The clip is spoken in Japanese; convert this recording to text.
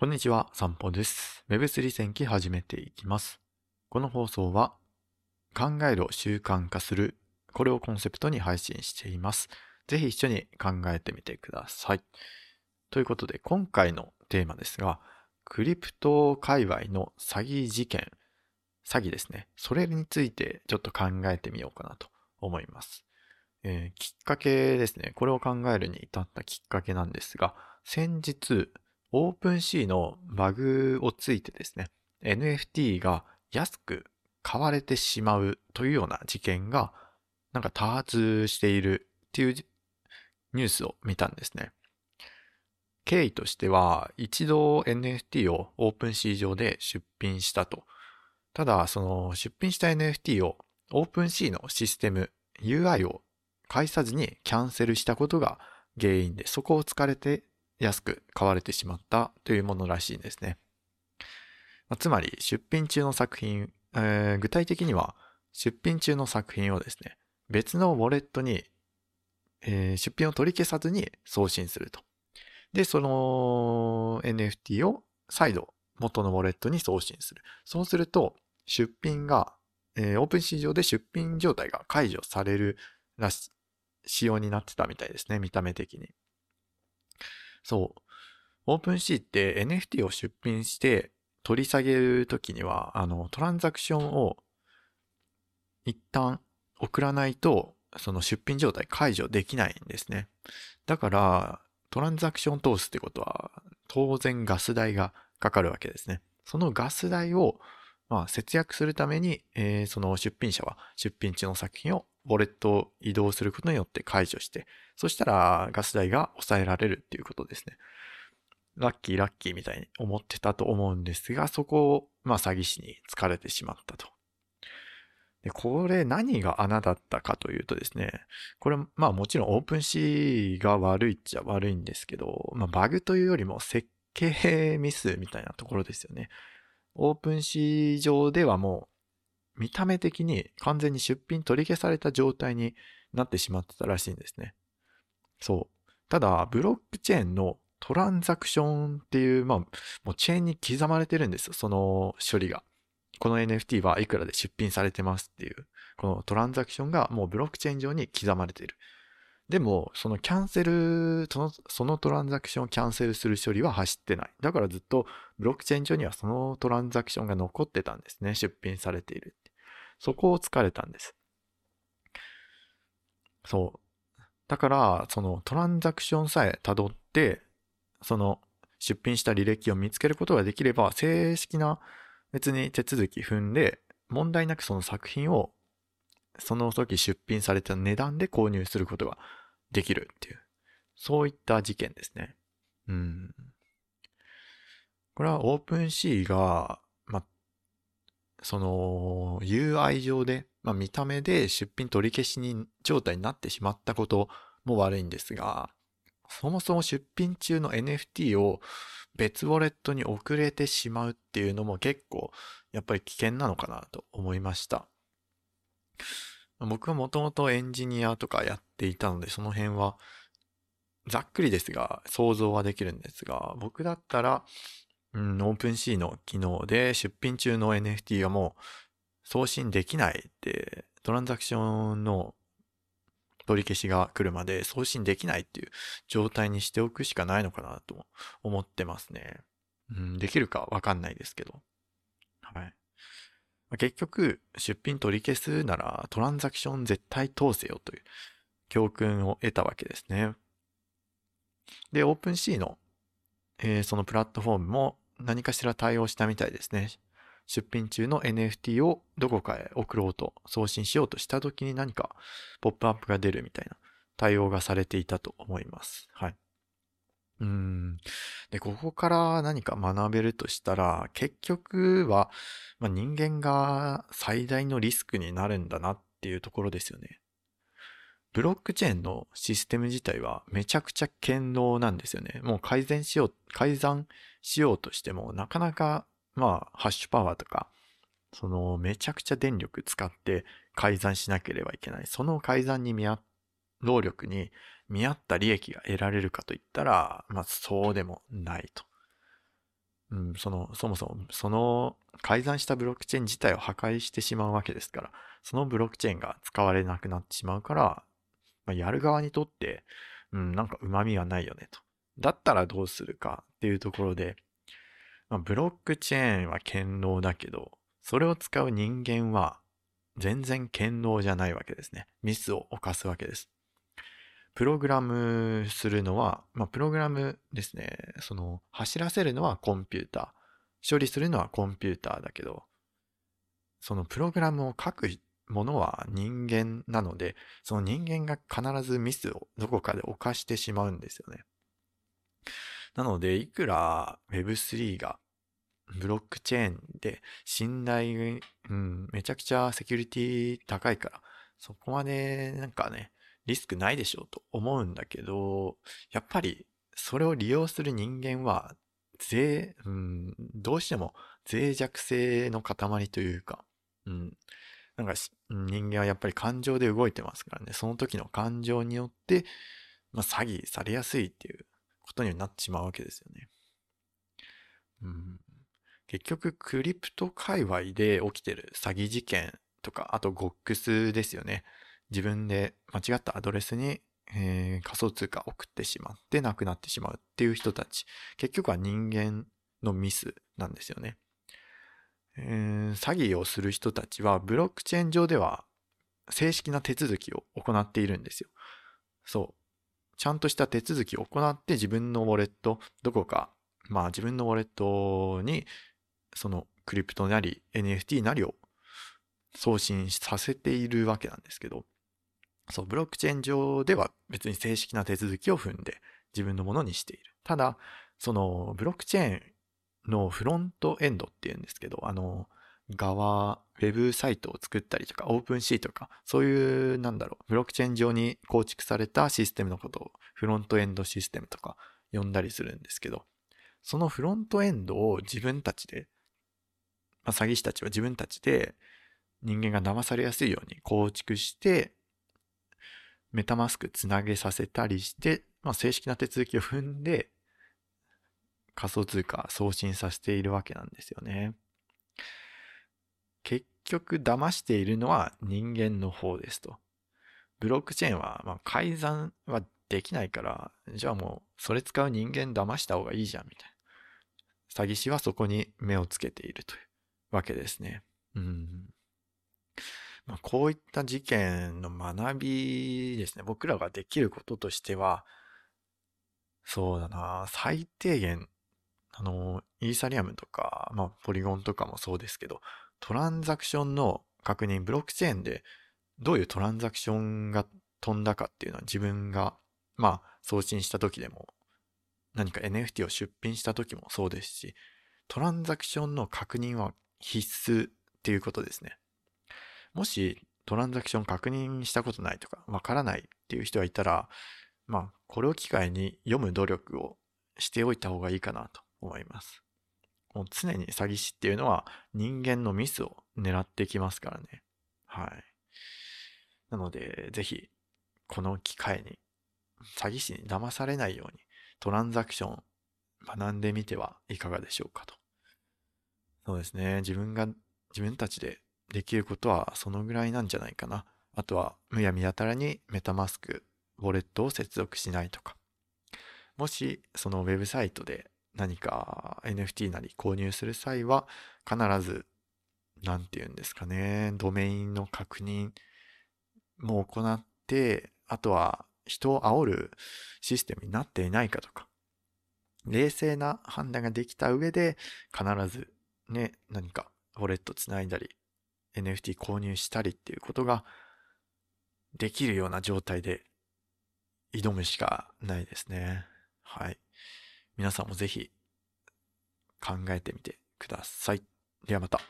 こんにちは、散歩です。Web3 戦記始めていきます。この放送は、考えるを習慣化する、これをコンセプトに配信しています。ぜひ一緒に考えてみてください。ということで、今回のテーマですが、クリプト界隈の詐欺事件、詐欺ですね。それについてちょっと考えてみようかなと思います。えーきっかけですね。これを考えるに至ったきっかけなんですが、先日、 OpenSea のバグをついてですね、NFT が安く買われてしまうというような事件が、なんか多発しているっていうニュースを見たんですね。経緯としては、一度 NFT を OpenSea 上で出品したと。ただ、その出品した NFT を OpenSea のシステム、UI を介さずにキャンセルしたことが原因で、そこを突かれて安く買われてしまったというものらしいんですね。まあつまり、出品中の作品、えー具体的には、出品中の作品をですね、別のウォレットに、えー出品を取り消さずに送信すると。で、その NFT を再度元のウォレットに送信する。そうすると、出品が、えーオープン市場で出品状態が解除されるらし、仕様になってたみたいですね、見た目的に。そう。オープンシーって NFT を出品して取り下げるときには、あの、トランザクションを一旦送らないと、その出品状態解除できないんですね。だから、トランザクション通すってことは、当然ガス代がかかるわけですね。そのガス代を、まあ、節約するために、えーその出品者は出品中の作品をウォレットを移動することによって解除して、そしたらガス代が抑えられるっていうことですね。ラッキーラッキーみたいに思ってたと思うんですが、そこを、まあ、詐欺師に疲れてしまったと。で、これ何が穴だったかというとですね、これ、まあもちろんオープンシーが悪いっちゃ悪いんですけど、まあバグというよりも設計ミスみたいなところですよね。オープンシー上ではもう見た目的に完全に出品取り消された状態になってしまってたらしいんですね。そう。ただ、ブロックチェーンのトランザクションっていう、まあ、もうチェーンに刻まれてるんですよ、その処理が。この NFT はいくらで出品されてますっていう、このトランザクションがもうブロックチェーン上に刻まれている。でも、そのキャンセル、そのそのトランザクションをキャンセルする処理は走ってない。だからずっとブロックチェーン上にはそのトランザクションが残ってたんですね。出品されている。そこを突れたんです。そう。だから、そのトランザクションさえ辿って、その出品した履歴を見つけることができれば、正式な別に手続き踏んで、問題なくその作品をその時出品された値段で購入することができるっていう、そういった事件ですね。うん。これはオープンシーが、その UI 上で、まあ、見た目で出品取り消しに状態になってしまったことも悪いんですが、そもそも出品中の NFT を別ウォレットに送れてしまうっていうのも結構やっぱり危険なのかなと思いました。僕はもともとエンジニアとかやっていたので、その辺はざっくりですが想像はできるんですが、僕だったら、うん、オープンシーの機能で出品中の NFT はもう送信できないって、トランザクションの取り消しが来るまで送信できないっていう状態にしておくしかないのかなと思ってますね。うん、できるかわかんないですけど。はい。結局、出品取り消すならトランザクション絶対通せよという教訓を得たわけですね。で、オープンシーの、えーそのプラットフォームも何かしら対応したみたいですね。出品中の NFT をどこかへ送ろうと送信しようとした時に何かポップアップが出るみたいな対応がされていたと思います。はい。うん。で、ここから何か学べるとしたら、結局は、まあ、人間が最大のリスクになるんだなっていうところですよね。ブロックチェーンのシステム自体はめちゃくちゃ堅牢なんですよね。もう改善しよう、改ざんしようとしても、なかなか、まあ、ハッシュパワーとか、その、めちゃくちゃ電力使って改ざんしなければいけない。その改ざんに見合っ、労力に見合った利益が得られるかといったら、まあ、そうでもないと。うん、その、そもそも、その改ざんしたブロックチェーン自体を破壊してしまうわけですから、そのブロックチェーンが使われなくなってしまうから、まあ、やる側にとって、うん、なんか旨味はないよねと。だったらどうするかっていうところで、まあ、ブロックチェーンは堅牢だけど、それを使う人間は全然堅牢じゃないわけですね。ミスを犯すわけです。プログラムするのは、まあ、プログラムですね。その、走らせるのはコンピューター。処理するのはコンピューターだけど、そのプログラムを書くものは人間なので、その人間が必ずミスをどこかで犯してしまうんですよね。なので、いくら Web3 がブロックチェーンで信頼、うん、めちゃくちゃセキュリティ高いから、そこまでなんかね、リスクないでしょうと思うんだけど、やっぱりそれを利用する人間は、ぜ、うん、どうしても脆弱性の塊というか、うん、なんか人間はやっぱり感情で動いてますからね、その時の感情によって、まあ、詐欺されやすいっていうことになってしまうわけですよね。うん、結局、クリプト界隈で起きてる詐欺事件とか、あと GOX ですよね。自分で間違ったアドレスに、えー、仮想通貨送ってしまって亡くなってしまうっていう人たち。結局は人間のミスなんですよね。詐欺をする人たちはブロックチェーン上では正式な手続きを行っているんですよ。そう。ちゃんとした手続きを行って自分のウォレット、どこか、まあ自分のウォレットにそのクリプトなり NFT なりを送信させているわけなんですけど、そう、ブロックチェーン上では別に正式な手続きを踏んで自分のものにしている。ただ、そのブロックチェーンのフロントエンドっていうんですけど、あの、側、ウェブサイトを作ったりとか、オープンシーとか、そういう、なんだろう、ブロックチェーン上に構築されたシステムのことをフロントエンドシステムとか呼んだりするんですけど、そのフロントエンドを自分たちで、まあ、詐欺師たちは自分たちで人間が騙されやすいように構築して、メタマスクつなげさせたりして、まあ、正式な手続きを踏んで、仮想通貨送信させているわけなんですよね。結局騙しているのは人間の方ですと。ブロックチェーンは、ま、改ざんはできないから、じゃあもうそれ使う人間騙した方がいいじゃんみたいな。詐欺師はそこに目をつけているというわけですね。うん。まあ、こういった事件の学びですね。僕らができることとしては、そうだな、最低限、あの、イーサリアムとか、まあ、ポリゴンとかもそうですけど、トランザクションの確認、ブロックチェーンでどういうトランザクションが飛んだかっていうのは自分が、まあ、送信した時でも、何か NFT を出品した時もそうですし、トランザクションの確認は必須っていうことですね。もしトランザクション確認したことないとか、わからないっていう人がいたら、まあ、これを機会に読む努力をしておいた方がいいかなと思います。もう常に詐欺師っていうのは人間のミスを狙ってきますからね。はい。なので、ぜひ、この機会に、詐欺師に騙されないように、トランザクション学んでみてはいかがでしょうかと。そうですね。自分が、自分たちでできることはそのぐらいなんじゃないかな。あとは、むやみやたらにメタマスク、ウォレットを接続しないとか。もし、そのウェブサイトで何か NFT なり購入する際は、必ず、なんて言うんですかね、ドメインの確認も行って、あとは人を煽るシステムになっていないかとか、冷静な判断ができた上で、必ずね、何かウォレットつないだり、NFT 購入したりっていうことができるような状態で挑むしかないですね。はい。皆さんもぜひ考えてみてください。ではまた。